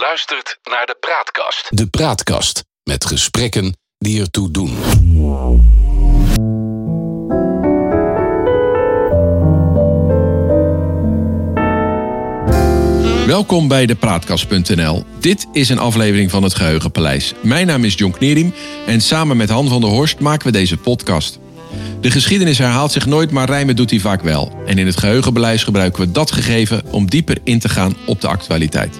luistert naar de Praatkast. De Praatkast met gesprekken die ertoe doen. Welkom bij de Praatkast.nl. Dit is een aflevering van het Geheugenpaleis. Mijn naam is John Knerim en samen met Han van der Horst maken we deze podcast. De geschiedenis herhaalt zich nooit, maar rijmen doet hij vaak wel. En in het Geheugenbeleid gebruiken we dat gegeven om dieper in te gaan op de actualiteit.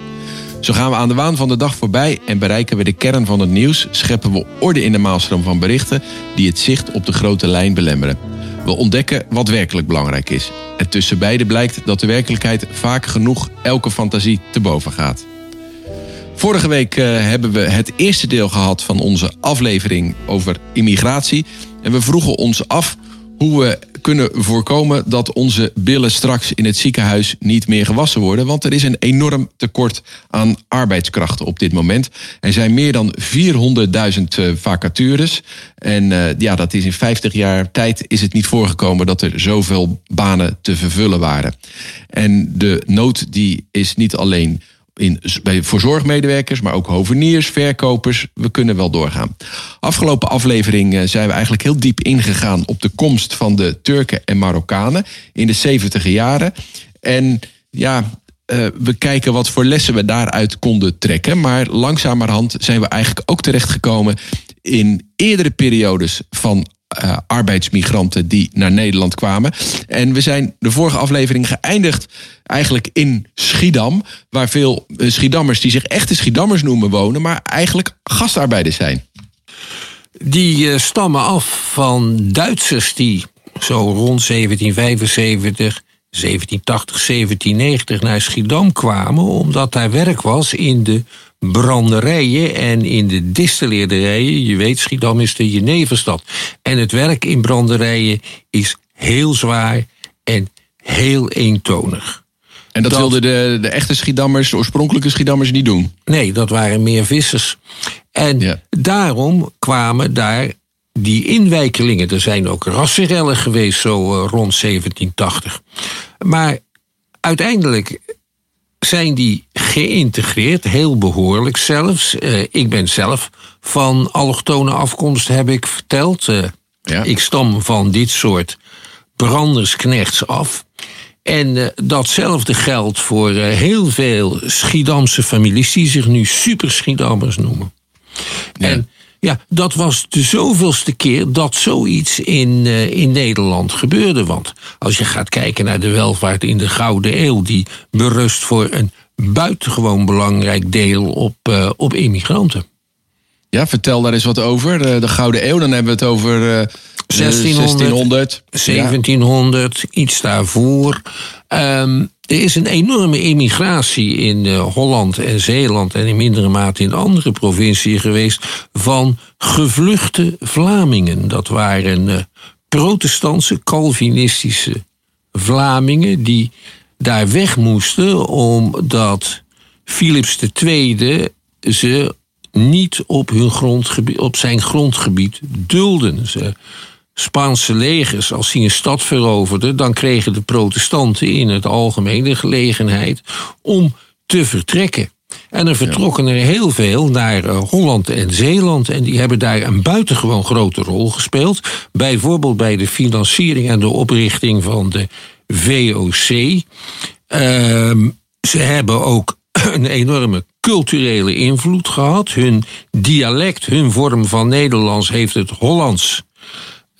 Zo gaan we aan de waan van de dag voorbij en bereiken we de kern van het nieuws, scheppen we orde in de maalstroom van berichten die het zicht op de grote lijn belemmeren. We ontdekken wat werkelijk belangrijk is. En tussen beide blijkt dat de werkelijkheid vaak genoeg elke fantasie te boven gaat. Vorige week uh, hebben we het eerste deel gehad van onze aflevering over immigratie. En we vroegen ons af hoe we kunnen voorkomen dat onze billen straks in het ziekenhuis niet meer gewassen worden. Want er is een enorm tekort aan arbeidskrachten op dit moment. Er zijn meer dan 400.000 vacatures. En uh, ja, dat is in 50 jaar tijd is het niet voorgekomen dat er zoveel banen te vervullen waren. En de nood die is niet alleen in, bij, voor zorgmedewerkers, maar ook hoveniers, verkopers. We kunnen wel doorgaan. Afgelopen aflevering uh, zijn we eigenlijk heel diep ingegaan op de komst van de Turken en Marokkanen in de 70 jaren. En ja, uh, we kijken wat voor lessen we daaruit konden trekken. Maar langzamerhand zijn we eigenlijk ook terechtgekomen in eerdere periodes van uh, arbeidsmigranten die naar Nederland kwamen. En we zijn de vorige aflevering geëindigd eigenlijk in Schiedam, waar veel uh, Schiedammers die zich echte Schiedammers noemen wonen, maar eigenlijk gastarbeiders zijn. Die uh, stammen af van Duitsers die zo rond 1775, 1780, 1790 naar Schiedam kwamen, omdat daar werk was in de branderijen en in de distilleerderijen. Je weet, Schiedam is de Jeneverstad. En het werk in branderijen is heel zwaar en heel eentonig. En dat, dat wilden de, de echte Schiedammers, de oorspronkelijke Schiedammers, niet doen? Nee, dat waren meer vissers. En ja. daarom kwamen daar die inwijkelingen. Er zijn ook rassenrellen geweest zo rond 1780. Maar uiteindelijk zijn die geïntegreerd, heel behoorlijk zelfs. Uh, ik ben zelf van allochtone afkomst, heb ik verteld. Uh, ja. Ik stam van dit soort brandersknechts af. En uh, datzelfde geldt voor heel veel Schiedamse families die zich nu super Schiedammers noemen. Ja. En ja, dat was de zoveelste keer dat zoiets in, uh, in Nederland gebeurde. Want als je gaat kijken naar de welvaart in de Gouden Eeuw, die berust voor een buitengewoon belangrijk deel op, uh, op immigranten. Ja, vertel daar eens wat over. De, de Gouden Eeuw, dan hebben we het over uh, 1600, 1700, ja. iets daarvoor. Um, er is een enorme immigratie in uh, Holland en Zeeland en in mindere mate in andere provinciën geweest van gevluchte Vlamingen. Dat waren uh, protestantse, Calvinistische Vlamingen die daar weg moesten omdat Philips II ze niet op, hun grondgebied, op zijn grondgebied dulden. Ze Spaanse legers, als die een stad veroverden, dan kregen de protestanten in het algemeen de gelegenheid om te vertrekken. En er vertrokken er heel veel naar Holland en Zeeland. En die hebben daar een buitengewoon grote rol gespeeld. Bijvoorbeeld bij de financiering en de oprichting van de VOC. Uh, ze hebben ook een enorme culturele invloed gehad. Hun dialect, hun vorm van Nederlands heeft het Hollands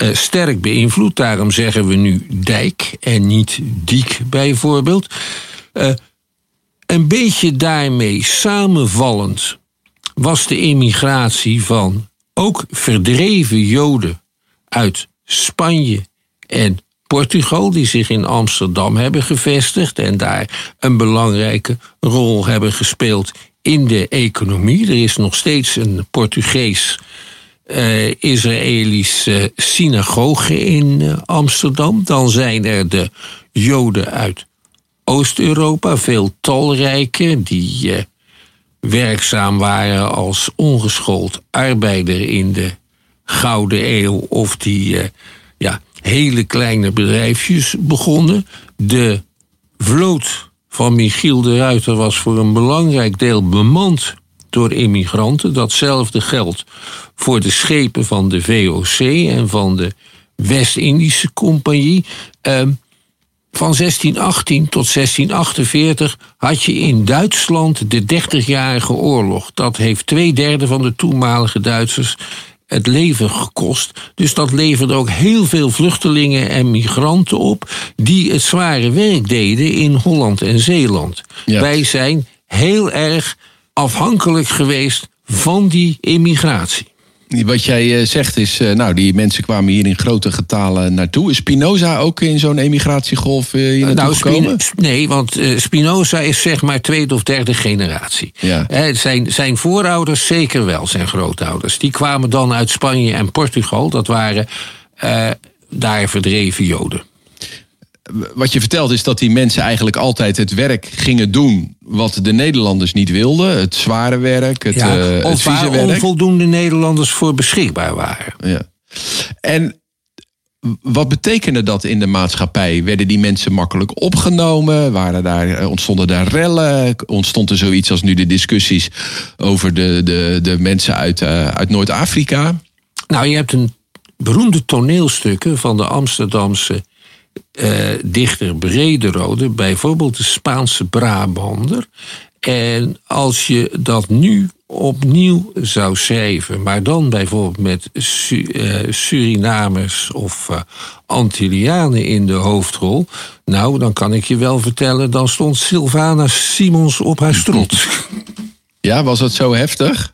uh, sterk beïnvloed. Daarom zeggen we nu dijk en niet diek bijvoorbeeld. Uh, een beetje daarmee samenvallend was de emigratie van ook verdreven Joden uit Spanje en Portugal, die zich in Amsterdam hebben gevestigd en daar een belangrijke rol hebben gespeeld in de economie. Er is nog steeds een Portugees uh, Israëlische synagoge in uh, Amsterdam. Dan zijn er de Joden uit Oost-Europa, veel talrijke, die uh, werkzaam waren als ongeschoold arbeider in de Gouden Eeuw of die ja, hele kleine bedrijfjes begonnen. De vloot van Michiel de Ruiter was voor een belangrijk deel bemand door immigranten. Datzelfde geldt voor de schepen van de VOC en van de West-Indische Compagnie. Ehm, van 1618 tot 1648 had je in Duitsland de Dertigjarige Oorlog. Dat heeft twee derde van de toenmalige Duitsers het leven gekost. Dus dat leverde ook heel veel vluchtelingen en migranten op die het zware werk deden in Holland en Zeeland. Wij zijn heel erg afhankelijk geweest van die immigratie. Wat jij eh, zegt is, eh, nou, die mensen kwamen hier in grote getalen naartoe. Is Spinoza ook in zo'n emigratiegolf eh, hier naartoe nou, gekomen? Nee, want Spinoza is zeg maar tweede of derde generatie. Ja. zijn, zijn voorouders zeker wel, zijn grootouders. Die kwamen dan uit Spanje en Portugal. Dat waren daar verdreven Joden wat je vertelt is dat die mensen eigenlijk altijd het werk gingen doen wat de Nederlanders niet wilden. Het zware werk, het, ja, uh, waar onvoldoende Nederlanders voor beschikbaar waren. Ja. En wat betekende dat in de maatschappij? Werden die mensen makkelijk opgenomen? Waren daar, eh, ontstonden daar rellen? Ontstond er zoiets als nu de discussies over de, de, de mensen uit, uh, uit Noord-Afrika? Nou, je hebt een beroemde toneelstukken van de Amsterdamse uh, dichter Brederode, bijvoorbeeld de Spaanse Brabander. En als je dat nu opnieuw zou schrijven, maar dan bijvoorbeeld met uh, Surinamers of uh, Antillianen in de hoofdrol, nou, dan kan ik je wel vertellen, dan stond Sylvana Simons op haar strot. Ja, was het zo heftig?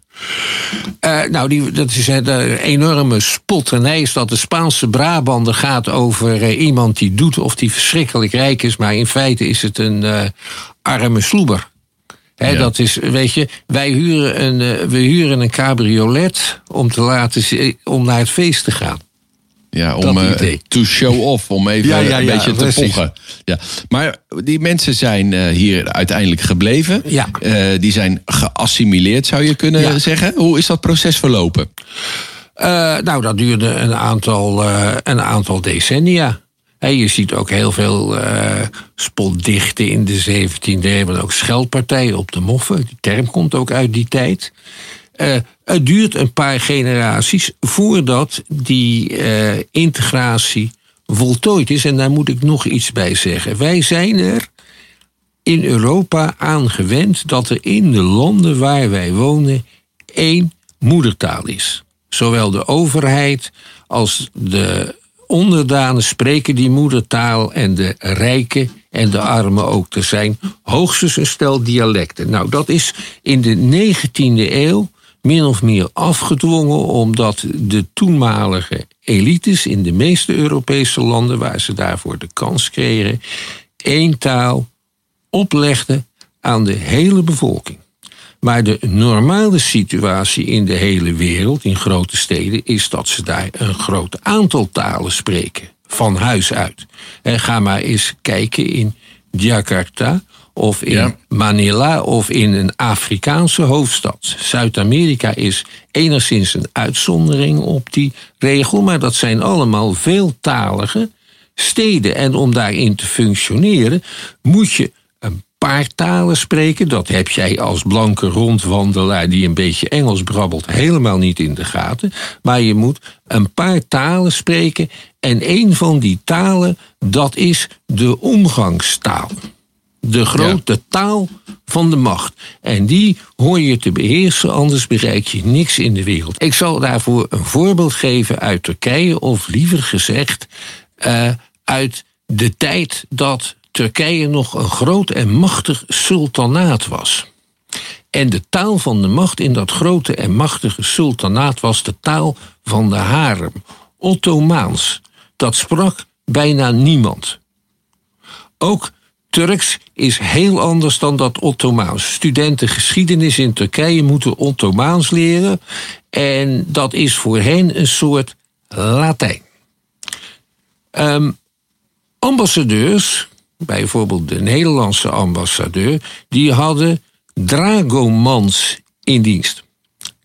Uh, nou, die, dat is een enorme spotternij. Is dat de Spaanse Brabander gaat over uh, iemand die doet of die verschrikkelijk rijk is. Maar in feite is het een uh, arme sloeber. He, ja. Dat is, weet je, wij huren een, we huren een cabriolet om, te laten, om naar het feest te gaan. Ja, om uh, to show off, om even ja, ja, een beetje te pochen. Ja. Maar die mensen zijn uh, hier uiteindelijk gebleven. Ja. Uh, die zijn geassimileerd, zou je kunnen zeggen. Hoe is dat proces verlopen? nou, dat duurde een aantal, een aantal decennia. Hey, je ziet ook heel veel spotdichten in de 17e eeuw, maar ook scheldpartijen op de moffen. Die term komt ook uit die tijd. Uh, het duurt een paar generaties voordat die uh, integratie voltooid is. En daar moet ik nog iets bij zeggen. Wij zijn er in Europa aan gewend dat er in de landen waar wij wonen één moedertaal is. Zowel de overheid als de onderdanen spreken die moedertaal en de rijken en de armen ook. Er zijn hoogstens een stel dialecten. Nou, dat is in de 19e eeuw min of meer afgedwongen omdat de toenmalige elites in de meeste Europese landen, waar ze daarvoor de kans kregen, één taal oplegden aan de hele bevolking. Maar de normale situatie in de hele wereld, in grote steden, is dat ze daar een groot aantal talen spreken. Van huis uit. En ga maar eens kijken in Jakarta of in Manila of in een Afrikaanse hoofdstad. Zuid-Amerika is enigszins een uitzondering op die regel, maar dat zijn allemaal veeltalige steden. En om daarin te functioneren moet je een paar talen spreken. Dat heb jij als blanke rondwandelaar die een beetje Engels brabbelt helemaal niet in de gaten. Maar je moet een paar talen spreken. En een van die talen, dat is de omgangstaal de grote taal van de macht. En die hoor je te beheersen, anders bereik je niks in de wereld. Ik zal daarvoor een voorbeeld geven uit Turkije, of liever gezegd, uh, uit de tijd dat Turkije nog een groot en machtig sultanaat was. En de taal van de macht in dat grote en machtige sultanaat was de taal van de harem, Ottomaans. Dat sprak bijna niemand. Ook Turks is heel anders dan dat Ottomaans. Studenten geschiedenis in Turkije moeten Ottomaans leren. En dat is voor hen een soort Latijn. Um, ambassadeurs, bijvoorbeeld de Nederlandse ambassadeur, die hadden dragomans in dienst.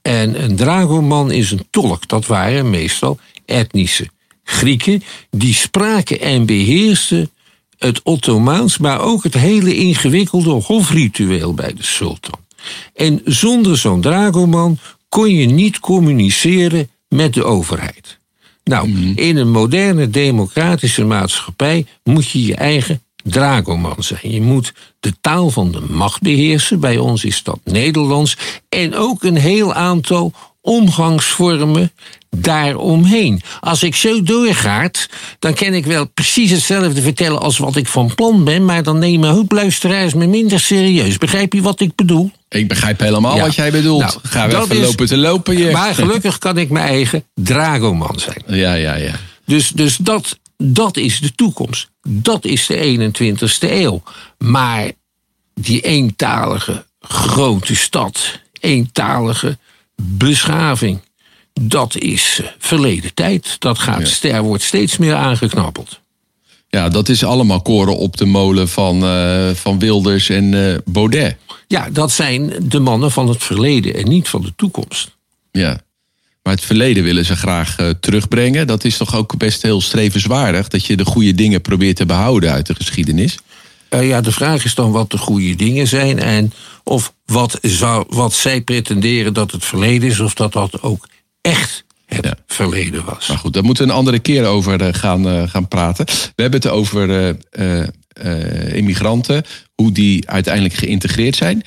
En een dragoman is een tolk. Dat waren meestal etnische Grieken die spraken en beheersten het Ottomaans, maar ook het hele ingewikkelde hofritueel bij de sultan. En zonder zo'n dragoman kon je niet communiceren met de overheid. Nou, in een moderne democratische maatschappij moet je je eigen dragoman zijn. Je moet de taal van de macht beheersen. Bij ons is dat Nederlands. En ook een heel aantal omgangsvormen daaromheen. Als ik zo doorgaat, dan kan ik wel precies hetzelfde vertellen als wat ik van plan ben, maar dan nemen hoop luisteraars me minder serieus. Begrijp je wat ik bedoel? Ik begrijp helemaal Ja. wat jij bedoelt. Nou, Gaan we even is- lopen te lopen hier. Maar gelukkig kan ik mijn eigen dragoman zijn. Ja, ja, ja. Dus, dus dat, dat is de toekomst. Dat is de 21ste eeuw. Maar die eentalige grote stad, eentalige beschaving, dat is verleden tijd. Dat gaat, ster wordt steeds meer aangeknabbeld. Ja, dat is allemaal koren op de molen van, eh, van Wilders en eh, Baudet. Ja, dat zijn de mannen van het verleden en niet van de toekomst. Ja. Maar het verleden willen ze graag eh, terugbrengen. Dat is toch ook best heel strevenswaardig. Dat je de goede dingen probeert te behouden uit de geschiedenis. Ja, de vraag is dan wat de goede dingen zijn en of wat, zou, wat zij pretenderen dat het verleden is, of dat dat ook echt het Ja. verleden was. Maar goed, daar moeten we een andere keer over eh, gaan, eh, gaan praten. We hebben het over eh, immigranten, hoe die uiteindelijk geïntegreerd zijn.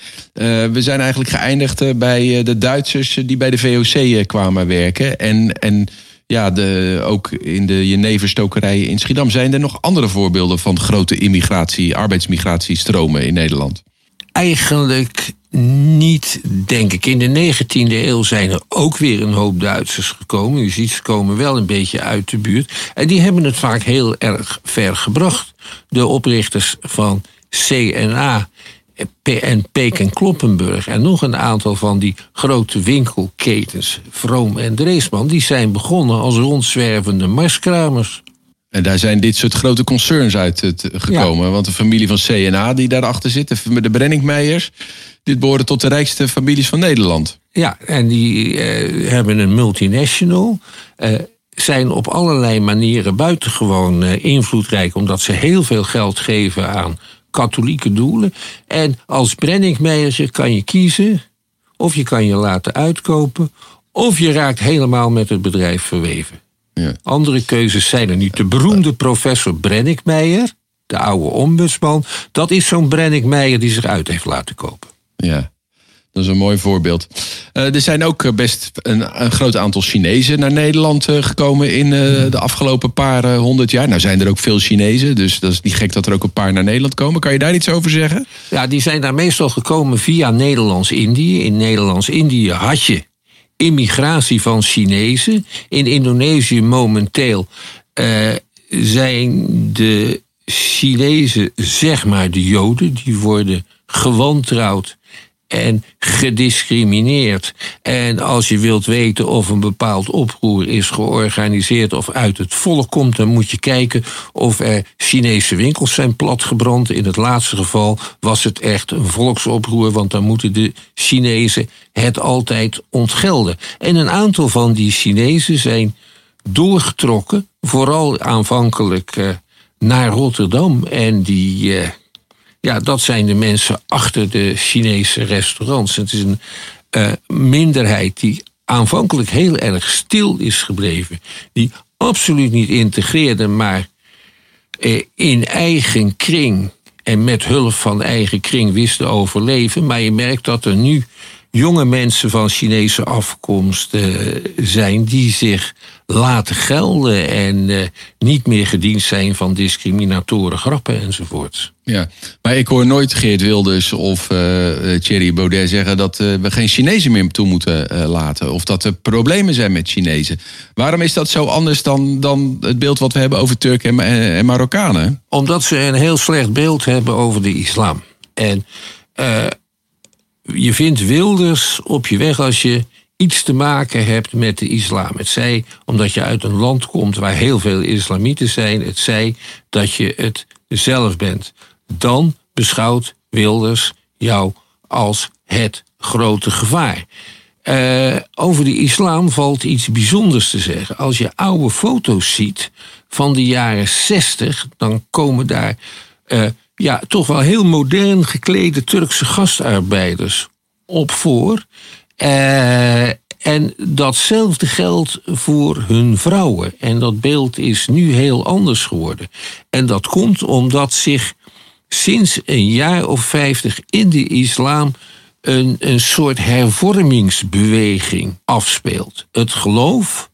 We zijn eigenlijk geëindigd bij de Duitsers die bij de VOC kwamen werken. En, en ja, de, ook in de jeneverstokerijen in Schiedam. Zijn er nog andere voorbeelden van grote immigratie, arbeidsmigratiestromen in Nederland? Eigenlijk niet, denk ik. In de 19e eeuw zijn er ook weer een hoop Duitsers gekomen. U ziet, ze komen wel een beetje uit de buurt. En die hebben het vaak heel erg ver gebracht. De oprichters van CNA en Peek en Kloppenburg en nog een aantal van die grote winkelketens, Vroom en Dreesman, die zijn begonnen als rondzwervende marskramers. En daar zijn dit soort grote concerns uit het, eh, gekomen. Want de familie van CNA die daarachter zit, de, Brenningmeijers, dit behoren tot de rijkste families van Nederland. Ja, en die eh, hebben een multinational. eh, zijn op allerlei manieren buitengewoon eh, invloedrijk, omdat ze heel veel geld geven aan katholieke doelen. En als Brenningmeijer kan je kiezen, of je kan je laten uitkopen, of je raakt helemaal met het bedrijf verweven. Ja. Andere keuzes zijn er niet. De beroemde professor Brenninkmeijer, de oude ombudsman, dat is zo'n Brenninkmeijer die zich uit heeft laten kopen. Ja, dat is een mooi voorbeeld. Eh, er zijn ook eh, best een, een groot aantal Chinezen naar Nederland eh, gekomen in de afgelopen paar honderd jaar. Nou zijn er ook veel Chinezen, dus dat is niet gek dat er ook een paar naar Nederland komen. Kan je daar iets over zeggen? Ja, die zijn daar meestal gekomen via Nederlands-Indië. In Nederlands-Indië had je immigratie van Chinezen. In Indonesië momenteel eh, zijn de Chinezen, zeg maar de Joden, die worden gewantrouwd en gediscrimineerd. En als je wilt weten of een bepaald oproer is georganiseerd of uit het volk komt, dan moet je kijken of er Chinese winkels zijn platgebrand. In het laatste geval was het echt een volksoproer, want dan moeten de Chinezen het altijd ontgelden. En een aantal van die Chinezen zijn doorgetrokken, vooral aanvankelijk eh, naar Rotterdam. En die. Ja, dat zijn de mensen achter de Chinese restaurants. Het is een eh, minderheid die aanvankelijk heel erg stil is gebleven. Die absoluut niet integreerde, maar eh, in eigen kring en met hulp van eigen kring wist te overleven. Maar je merkt dat er nu jonge mensen van Chinese afkomst eh, zijn die zich laten gelden en eh, niet meer gediend zijn van discriminatoren grappen enzovoorts. Ja, maar ik hoor nooit Geert Wilders of eh, Thierry Baudet zeggen dat we geen Chinezen meer toe moeten laten. Of dat er problemen zijn met Chinezen. Waarom is dat zo anders dan, dan het beeld wat we hebben over Turken en, en, en Marokkanen? Omdat ze een heel slecht beeld hebben over de islam. En je vindt Wilders op je weg als je iets te maken hebt met de islam. Het zij omdat je uit een land komt waar heel veel islamieten zijn. Het zij dat je het zelf bent. Dan beschouwt Wilders jou als het grote gevaar. Uh, over de islam valt iets bijzonders te zeggen. Als je oude foto's ziet van de jaren 60, dan komen daar uh, ja, toch wel heel modern geklede Turkse gastarbeiders op voor. Uh, en datzelfde geldt voor hun vrouwen. En dat beeld is nu heel anders geworden. En dat komt omdat zich sinds een jaar of vijftig in de islam een, een soort hervormingsbeweging afspeelt. Het geloof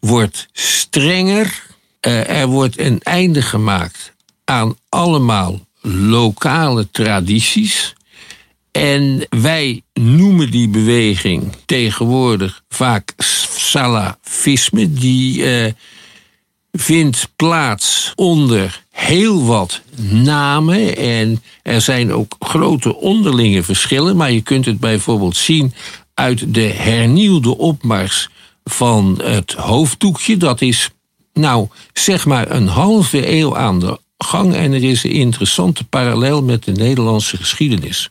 wordt strenger. Uh, er wordt een einde gemaakt aan allemaal lokale tradities. En wij noemen die beweging tegenwoordig vaak salafisme. Die uh, vindt plaats onder heel wat namen. En er zijn ook grote onderlinge verschillen. Maar je kunt het bijvoorbeeld zien uit de hernieuwde opmars van het hoofddoekje. Dat is, nou, zeg maar een halve eeuw aan de gang. En er is een interessante parallel met de Nederlandse geschiedenis.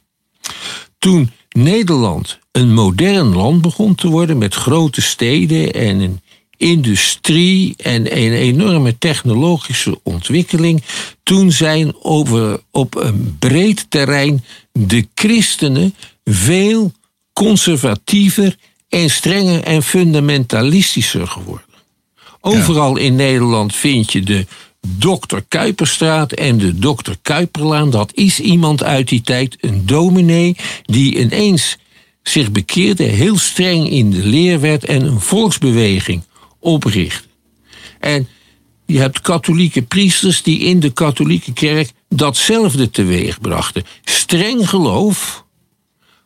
Toen Nederland een modern land begon te worden met grote steden en een industrie en een enorme technologische ontwikkeling. Toen zijn over, op een breed terrein de christenen veel conservatiever en strenger en fundamentalistischer geworden. Overal in Nederland vind je de Dr. Kuiperstraat en de Dr. Kuiperlaan. Dat is iemand uit die tijd, een dominee, die ineens zich bekeerde, heel streng in de leer werd en een volksbeweging oprichtte. En je hebt katholieke priesters die in de katholieke kerk datzelfde teweeg brachten. Streng geloof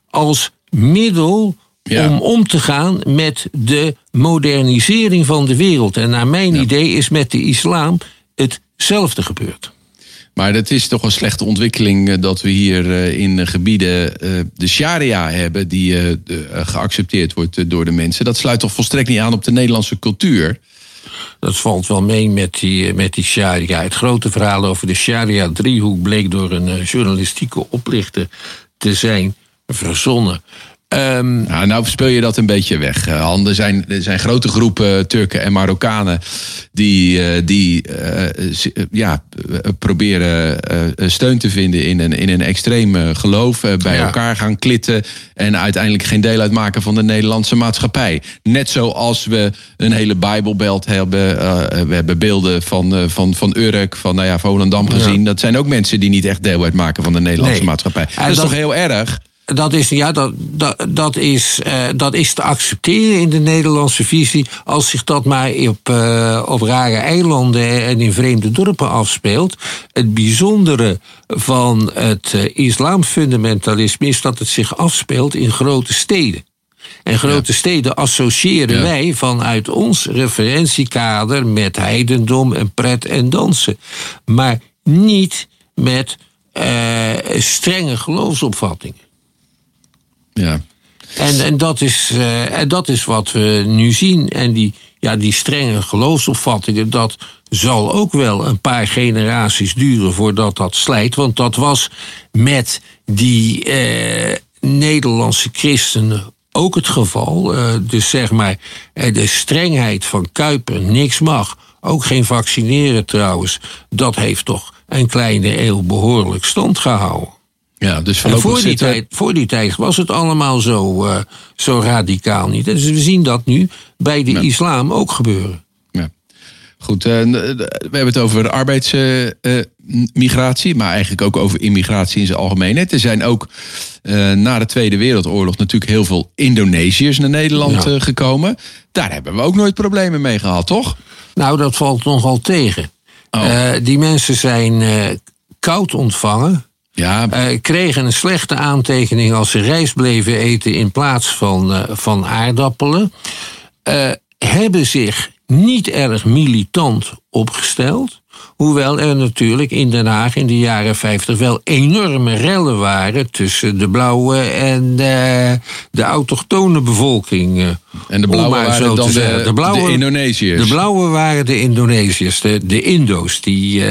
als middel om om te gaan met de modernisering van de wereld. En naar mijn idee is met de islam hetzelfde gebeurt. Maar dat is toch een slechte ontwikkeling eh, dat we hier eh, in gebieden eh, de sharia hebben, die geaccepteerd wordt door de mensen. Dat sluit toch volstrekt niet aan op de Nederlandse cultuur? Dat valt wel mee met die, met die sharia. Het grote verhaal over de sharia-driehoek bleek door een journalistieke oplichter te zijn verzonnen. Um, nou, nou speel je dat een beetje weg. Han, er, zijn, er zijn grote groepen Turken en Marokkanen die, uh, die uh, ja, proberen steun te vinden in een, in een extreem geloof. bij elkaar gaan klitten en uiteindelijk geen deel uitmaken van de Nederlandse maatschappij. Net zoals we een hele Bijbelbelt hebben. we hebben beelden van, van, van Urk, van nou ja, Volendam gezien. Ja. Dat zijn ook mensen die niet echt deel uitmaken van de Nederlandse nee. maatschappij. Dat is dat... toch heel erg? Dat is, ja, dat, dat, dat, is, uh, dat is te accepteren in de Nederlandse visie. Als zich dat maar op, uh, op rare eilanden en in vreemde dorpen afspeelt. Het bijzondere van het uh, islamfundamentalisme is dat het zich afspeelt in grote steden. En grote ja. steden associëren ja. wij vanuit ons referentiekader met heidendom en pret en dansen. Maar niet met strenge geloofsopvattingen. Ja. En, en, dat is, uh, en dat is wat we nu zien. En die, ja, die strenge geloofsopvattingen, dat zal ook wel een paar generaties duren voordat dat slijt. Want dat was met die uh, Nederlandse christenen ook het geval. Uh, dus zeg maar, de strengheid van Kuiper, niks mag. Ook geen vaccineren trouwens. Dat heeft toch een kleine eeuw behoorlijk stand gehouden. Ja, dus voor, die tijd, voor die tijd was het allemaal zo, uh, zo radicaal niet. Dus we zien dat nu bij de ja. islam ook gebeuren. Ja. Goed, uh, we hebben het over arbeidsmigratie, uh, maar eigenlijk ook over immigratie in zijn algemeenheid. Er zijn ook na de Tweede Wereldoorlog natuurlijk heel veel Indonesiërs naar Nederland ja. gekomen. Daar hebben we ook nooit problemen mee gehad, toch? Nou, dat valt nogal tegen. Oh. die mensen zijn koud ontvangen. Ja. Uh, kregen een slechte aantekening als ze rijst bleven eten in plaats van, uh, van aardappelen. Uh, hebben zich niet erg militant opgesteld. Hoewel er natuurlijk in Den Haag in de jaren 50 wel enorme rellen waren tussen de blauwe en de, de autochtone bevolking. En de blauwe waren dan de, de, blauwe, de Indonesiërs. De blauwe waren de Indonesiërs, de, de Indo's, die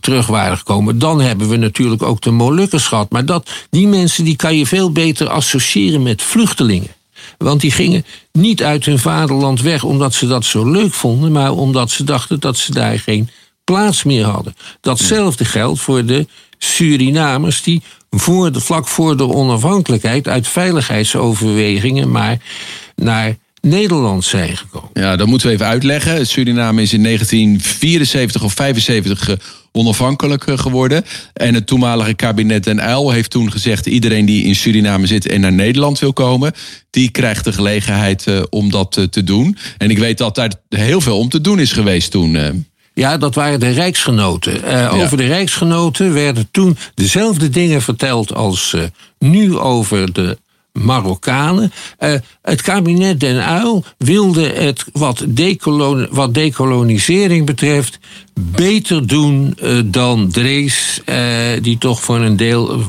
terug waren gekomen. Dan hebben we natuurlijk ook de Molukkers gehad. Maar dat, die mensen die kan je veel beter associëren met vluchtelingen. Want die gingen niet uit hun vaderland weg omdat ze dat zo leuk vonden, maar omdat ze dachten dat ze daar geen plaats meer hadden. Datzelfde geldt voor de Surinamers die voor vlak voor de onafhankelijkheid uit veiligheidsoverwegingen maar naar Nederland zijn gekomen. Ja, dat moeten we even uitleggen. Suriname is in 1974 of 75 onafhankelijk eh, geworden. En het toenmalige kabinet Den Uyl heeft toen gezegd... iedereen die in Suriname zit en naar Nederland wil komen... die krijgt de gelegenheid eh, om dat eh, te doen. En ik weet dat daar heel veel om te doen is geweest toen... Ja, dat waren de Rijksgenoten. Uh, Over de Rijksgenoten werden toen dezelfde dingen verteld als uh, nu over de Marokkanen. Uh, het kabinet Den Uyl wilde het wat, decolon wat decolonisering betreft beter doen dan Drees, die toch voor een deel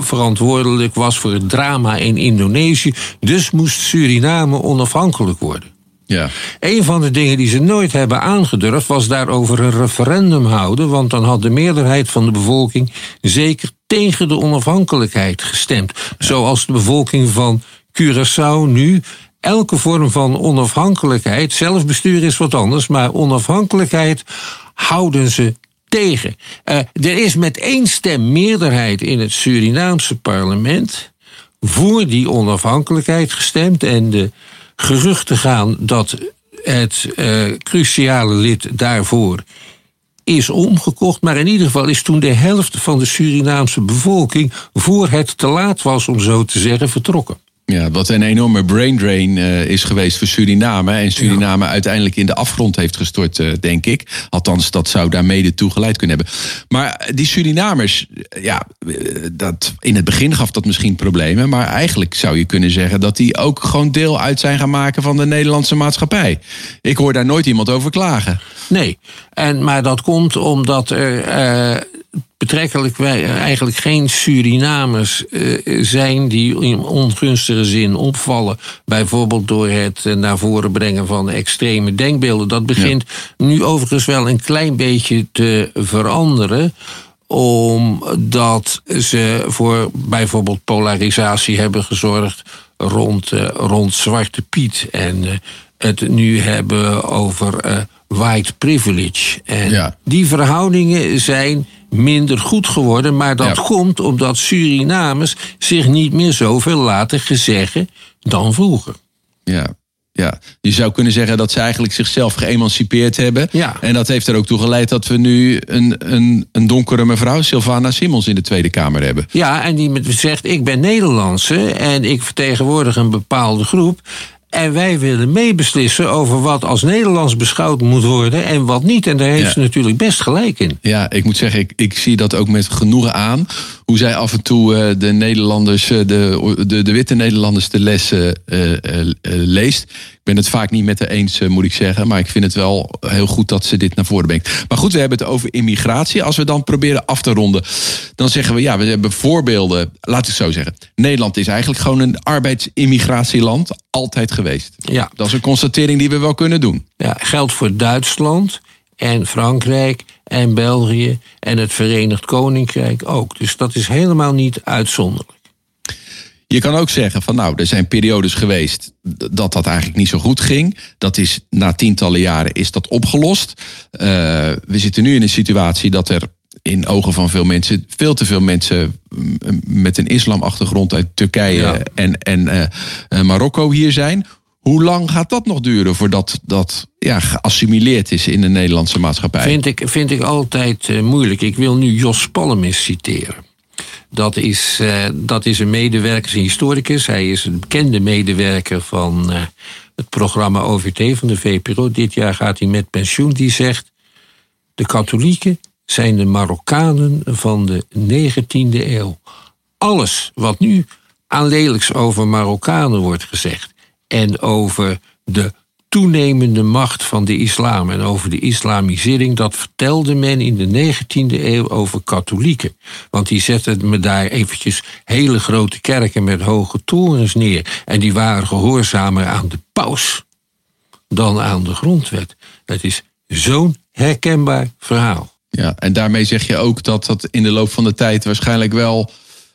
verantwoordelijk was voor het drama in Indonesië. Dus moest Suriname onafhankelijk worden. Ja. Een van de dingen die ze nooit hebben aangedurfd was daarover een referendum houden, want dan had de meerderheid van de bevolking zeker tegen de onafhankelijkheid gestemd. Zoals de bevolking van Curaçao nu elke vorm van onafhankelijkheid, zelfbestuur is wat anders, maar onafhankelijkheid houden ze tegen. Uh, er is met één stem meerderheid in het Surinaamse parlement voor die onafhankelijkheid gestemd en de geruchten gaan dat het uh, cruciale lid daarvoor is omgekocht. Maar in ieder geval is toen de helft van de Surinaamse bevolking, voor het te laat was om zo te zeggen, vertrokken. Ja, wat een enorme brain drain uh, is geweest voor Suriname. En Suriname ja. uiteindelijk in de afgrond heeft gestort, uh, denk ik. Althans, dat zou daar mede toe geleid kunnen hebben. Maar die Surinamers, ja, dat, in het begin gaf dat misschien problemen. Maar eigenlijk zou je kunnen zeggen dat die ook gewoon deel uit zijn gaan maken van de Nederlandse maatschappij. Ik hoor daar nooit iemand over klagen. Nee, en, maar dat komt omdat er uh, betrekkelijk wij eigenlijk geen Surinamers uh, zijn die in ongunstige zin opvallen. Bijvoorbeeld door het uh, naar voren brengen van extreme denkbeelden. Dat begint ja. nu overigens wel een klein beetje te veranderen omdat ze voor bijvoorbeeld polarisatie hebben gezorgd rond, uh, rond Zwarte Piet. En het nu hebben over white privilege. En Ja. die verhoudingen zijn minder goed geworden. Maar dat Ja. komt omdat Surinamers zich niet meer zoveel laten gezeggen dan vroeger. Ja. Ja, je zou kunnen zeggen dat ze eigenlijk zichzelf geëmancipeerd hebben. Ja. En dat heeft er ook toe geleid dat we nu een, een, een donkere mevrouw, Sylvana Simons, in de Tweede Kamer hebben. Ja, en die met- zegt: Ik ben Nederlandse en ik vertegenwoordig een bepaalde groep. En wij willen meebeslissen over wat als Nederlands beschouwd moet worden en wat niet. En daar heeft Ja. ze natuurlijk best gelijk in. Ja, ik moet zeggen, ik, ik zie dat ook met genoegen aan. Hoe zij af en toe eh, de Nederlanders, eh, de, de, de witte Nederlanders de les eh, eh, leest. Ik ben het vaak niet met haar eens, eh, moet ik zeggen. Maar ik vind het wel heel goed dat ze dit naar voren brengt. Maar goed, we hebben het over immigratie. Als we dan proberen af te ronden, dan zeggen we ja, we hebben voorbeelden. Laat ik het zo zeggen. Nederland is eigenlijk gewoon een arbeidsimmigratieland. Altijd geweest. Ja. Dat is een constatering die we wel kunnen doen. Ja, geldt voor Duitsland en Frankrijk en België en het Verenigd Koninkrijk ook. Dus dat is helemaal niet uitzonderlijk. Je kan ook zeggen van nou, er zijn periodes geweest dat dat eigenlijk niet zo goed ging. Dat is na tientallen jaren is dat opgelost. Uh, we zitten nu in een situatie dat er in ogen van veel mensen veel te veel mensen mm, met een islamachtergrond uit Turkije Ja. en, en uh, Marokko hier zijn. Hoe lang gaat dat nog duren voordat dat ja, geassimileerd is in de Nederlandse maatschappij? Vind ik, vind ik altijd uh, moeilijk. Ik wil nu Jos Pallemis citeren. Dat is, uh, dat is een medewerker, een historicus. Hij is een bekende medewerker van uh, het programma OVT van de VPRO. Dit jaar gaat hij met pensioen. Die zegt: De katholieken zijn de Marokkanen van de 19e eeuw. Alles wat nu aan lelijks over Marokkanen wordt gezegd en over de toenemende macht van de islam en over de islamisering, dat vertelde men in de 19e eeuw over katholieken. Want die zetten me daar eventjes hele grote kerken met hoge torens neer. En die waren gehoorzamer aan de paus dan aan de grondwet. Het is zo'n herkenbaar verhaal. Ja, en daarmee zeg je ook dat dat in de loop van de tijd waarschijnlijk wel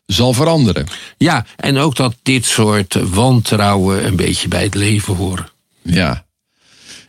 zal veranderen. Ja, en ook dat dit soort wantrouwen een beetje bij het leven horen. Ja.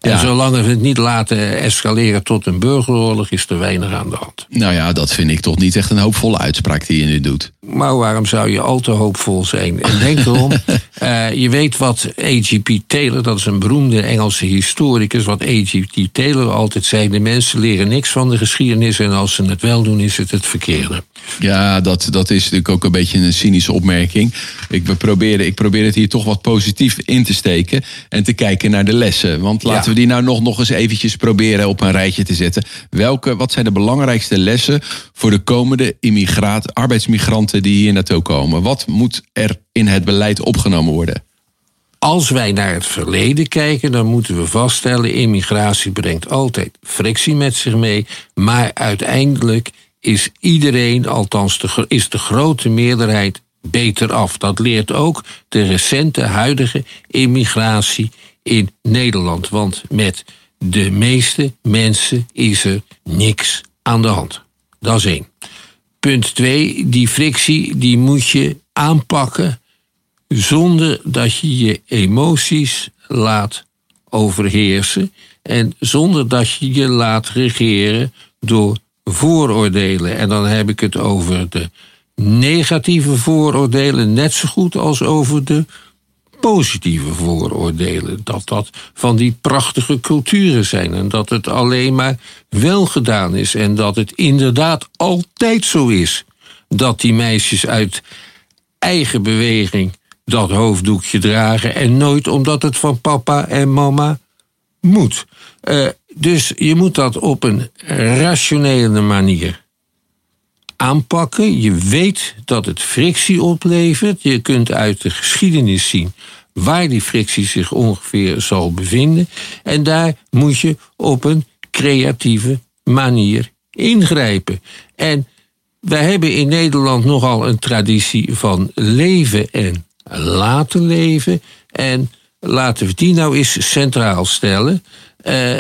En zolang we het niet laten escaleren tot een burgeroorlog, is er weinig aan de hand. Nou ja, dat vind ik toch niet echt een hoopvolle uitspraak die je nu doet. Maar waarom zou je al te hoopvol zijn? En denk erom, eh, je weet wat A.G.P. Taylor, dat is een beroemde Engelse historicus, wat A.G.P. Taylor altijd zei: de mensen leren niks van de geschiedenis en als ze het wel doen, is het het verkeerde. Ja, dat, dat is natuurlijk ook een beetje een cynische opmerking. Ik, we proberen, ik probeer het hier toch wat positief in te steken en te kijken naar de lessen. Want laten Ja. we die nou nog, nog eens eventjes proberen op een rijtje te zetten. Welke, wat zijn de belangrijkste lessen voor de komende immigraat, arbeidsmigranten die hier naartoe komen? Wat moet er in het beleid opgenomen worden? Als wij naar het verleden kijken, dan moeten we vaststellen: immigratie brengt altijd frictie met zich mee. Maar uiteindelijk is iedereen, althans de, is de grote meerderheid, beter af. Dat leert ook de recente huidige immigratie in Nederland. Want met de meeste mensen is er niks aan de hand. Dat is één. Punt twee, die frictie die moet je aanpakken zonder dat je je emoties laat overheersen en zonder dat je je laat regeren door vooroordelen. En dan heb ik het over de negatieve vooroordelen net zo goed als over de positieve vooroordelen. Dat dat van die prachtige culturen zijn en dat het alleen maar wel gedaan is en dat het inderdaad altijd zo is dat die meisjes uit eigen beweging dat hoofddoekje dragen en nooit omdat het van papa en mama moet. Eh, dus je moet dat op een rationele manier aanpakken. Je weet dat het frictie oplevert. Je kunt uit de geschiedenis zien waar die frictie zich ongeveer zal bevinden. En daar moet je op een creatieve manier ingrijpen. En wij hebben in Nederland nogal een traditie van leven en laten leven. En laten we die nou eens centraal stellen. Eh,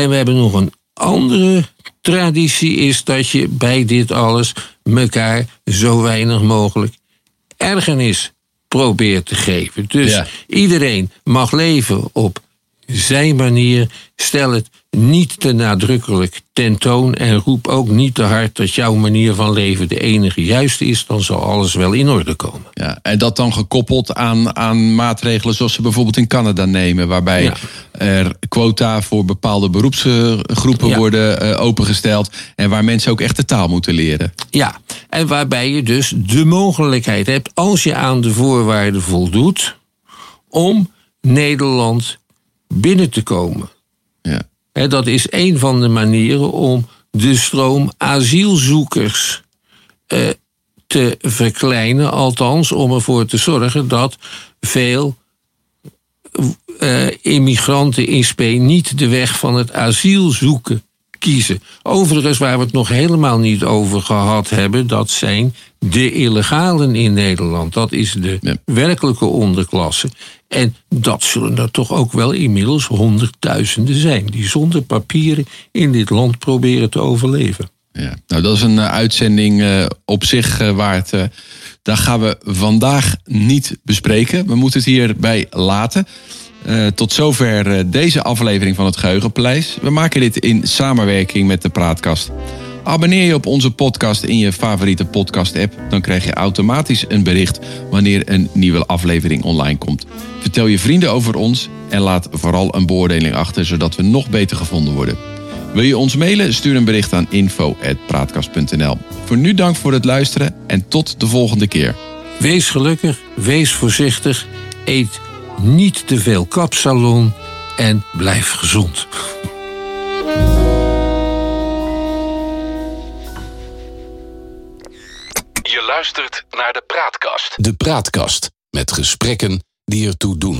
en we hebben nog een andere traditie, is dat je bij dit alles elkaar zo weinig mogelijk ergernis probeert te geven. Dus Ja. iedereen mag leven op zijn manier. Stel het niet te nadrukkelijk tentoon en roep ook niet te hard dat jouw manier van leven de enige juiste is. Dan zal alles wel in orde komen. Ja, en dat dan gekoppeld aan, aan maatregelen zoals ze bijvoorbeeld in Canada nemen, waarbij Ja. er quota voor bepaalde beroepsgroepen Ja. worden eh, opengesteld en waar mensen ook echt de taal moeten leren. Ja, en waarbij je dus de mogelijkheid hebt, als je aan de voorwaarden voldoet, om Nederland binnen te komen. Dat is een van de manieren om de stroom asielzoekers eh, te verkleinen. Althans, om ervoor te zorgen dat veel eh, immigranten in spe niet de weg van het asiel zoeken kiezen. Overigens, waar we het nog helemaal niet over gehad hebben, dat zijn de illegalen in Nederland. Dat is de Ja. werkelijke onderklasse. En dat zullen er toch ook wel inmiddels honderdduizenden zijn, die zonder papieren in dit land proberen te overleven. Ja. Nou, dat is een eh, uitzending eh, op zich eh, waard. daar gaan we vandaag niet bespreken. We moeten het hierbij laten. Eh, tot zover eh, deze aflevering van het Geheugenpaleis. We maken dit in samenwerking met de Praatkast. Abonneer je op onze podcast in je favoriete podcast-app. Dan krijg je automatisch een bericht wanneer een nieuwe aflevering online komt. Vertel je vrienden over ons en laat vooral een beoordeling achter, zodat we nog beter gevonden worden. Wil je ons mailen? Stuur een bericht aan info.praatkast.nl. Voor nu dank voor het luisteren en tot de volgende keer. Wees gelukkig, wees voorzichtig, eet niet te veel kapsalon en blijf gezond. Je luistert naar de Praatkast. De Praatkast met gesprekken die ertoe doen.